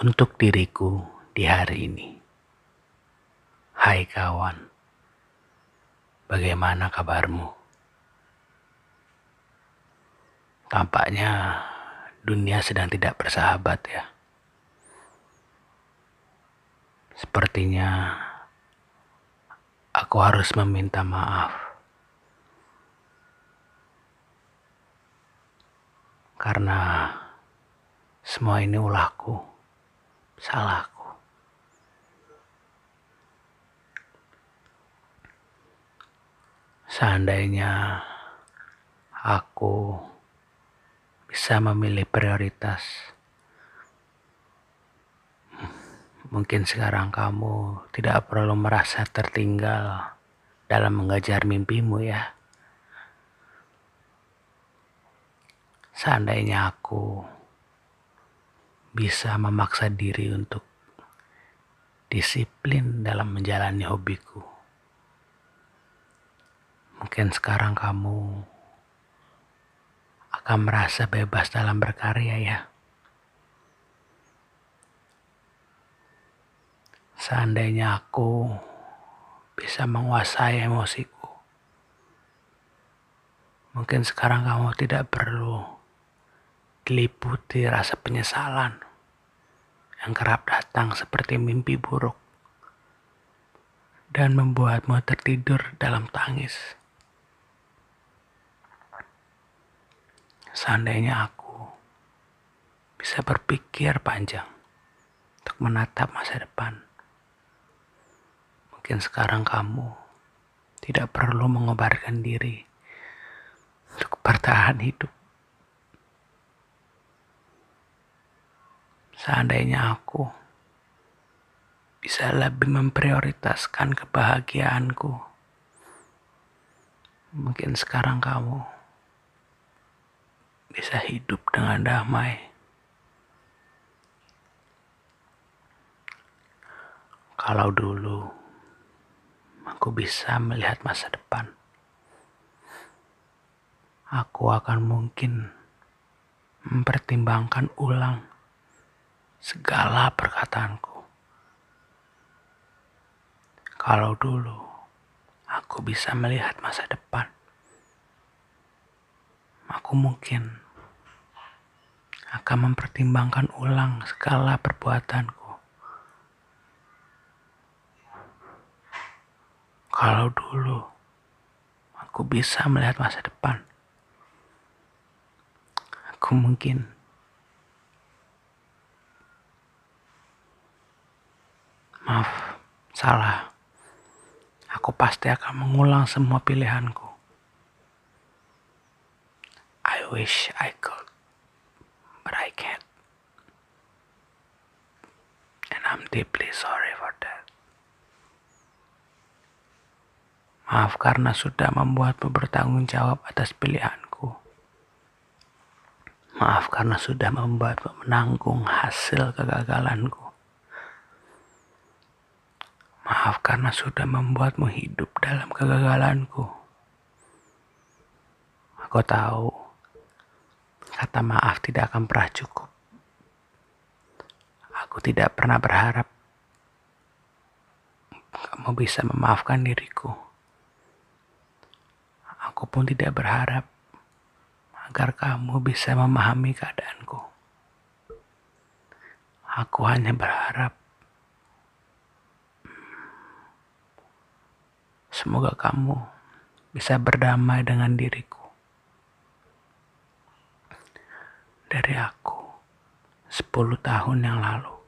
untuk diriku di hari ini. Hai kawan, bagaimana kabarmu? Tampaknya dunia sedang tidak bersahabat ya. Sepertinya aku harus meminta maaf. Karena semua ini ulahku, salahku. Seandainya aku bisa memilih prioritas, mungkin sekarang kamu tidak perlu merasa tertinggal dalam mengejar mimpimu ya. Seandainya aku bisa memaksa diri untuk disiplin dalam menjalani hobiku. Mungkin sekarang kamu akan merasa bebas dalam berkarya ya. Seandainya aku bisa menguasai emosiku, mungkin sekarang kamu tidak perlu diliputi rasa penyesalan yang kerap datang seperti mimpi buruk dan membuatmu tertidur dalam tangis. Seandainya aku bisa berpikir panjang untuk menatap masa depan, mungkin sekarang kamu tidak perlu mengobarkan diri untuk bertahan hidup. Seandainya aku bisa lebih memprioritaskan kebahagiaanku, mungkin sekarang kamu bisa hidup dengan damai. Kalau dulu aku bisa melihat masa depan, aku akan mungkin mempertimbangkan ulang segala perkataanku. Kalau dulu aku bisa melihat masa depan, aku mungkin akan mempertimbangkan ulang segala perbuatanku. Kalau dulu aku bisa melihat masa depan, aku mungkin Maaf, salah. Aku pasti akan mengulang semua pilihanku. I wish I could, but I can't. And I'm deeply sorry for that. Maaf karena sudah membuatmu bertanggung jawab atas pilihanku. Maaf karena sudah membuatmu menanggung hasil kegagalanku. Maaf karena sudah membuatmu hidup dalam kegagalanku. Aku tahu kata maaf tidak akan pernah cukup. Aku tidak pernah berharap kamu bisa memaafkan diriku. Aku pun tidak berharap agar kamu bisa memahami keadaanku. Aku hanya berharap Semoga kamu bisa berdamai dengan diriku. Dari aku, 10 tahun yang lalu.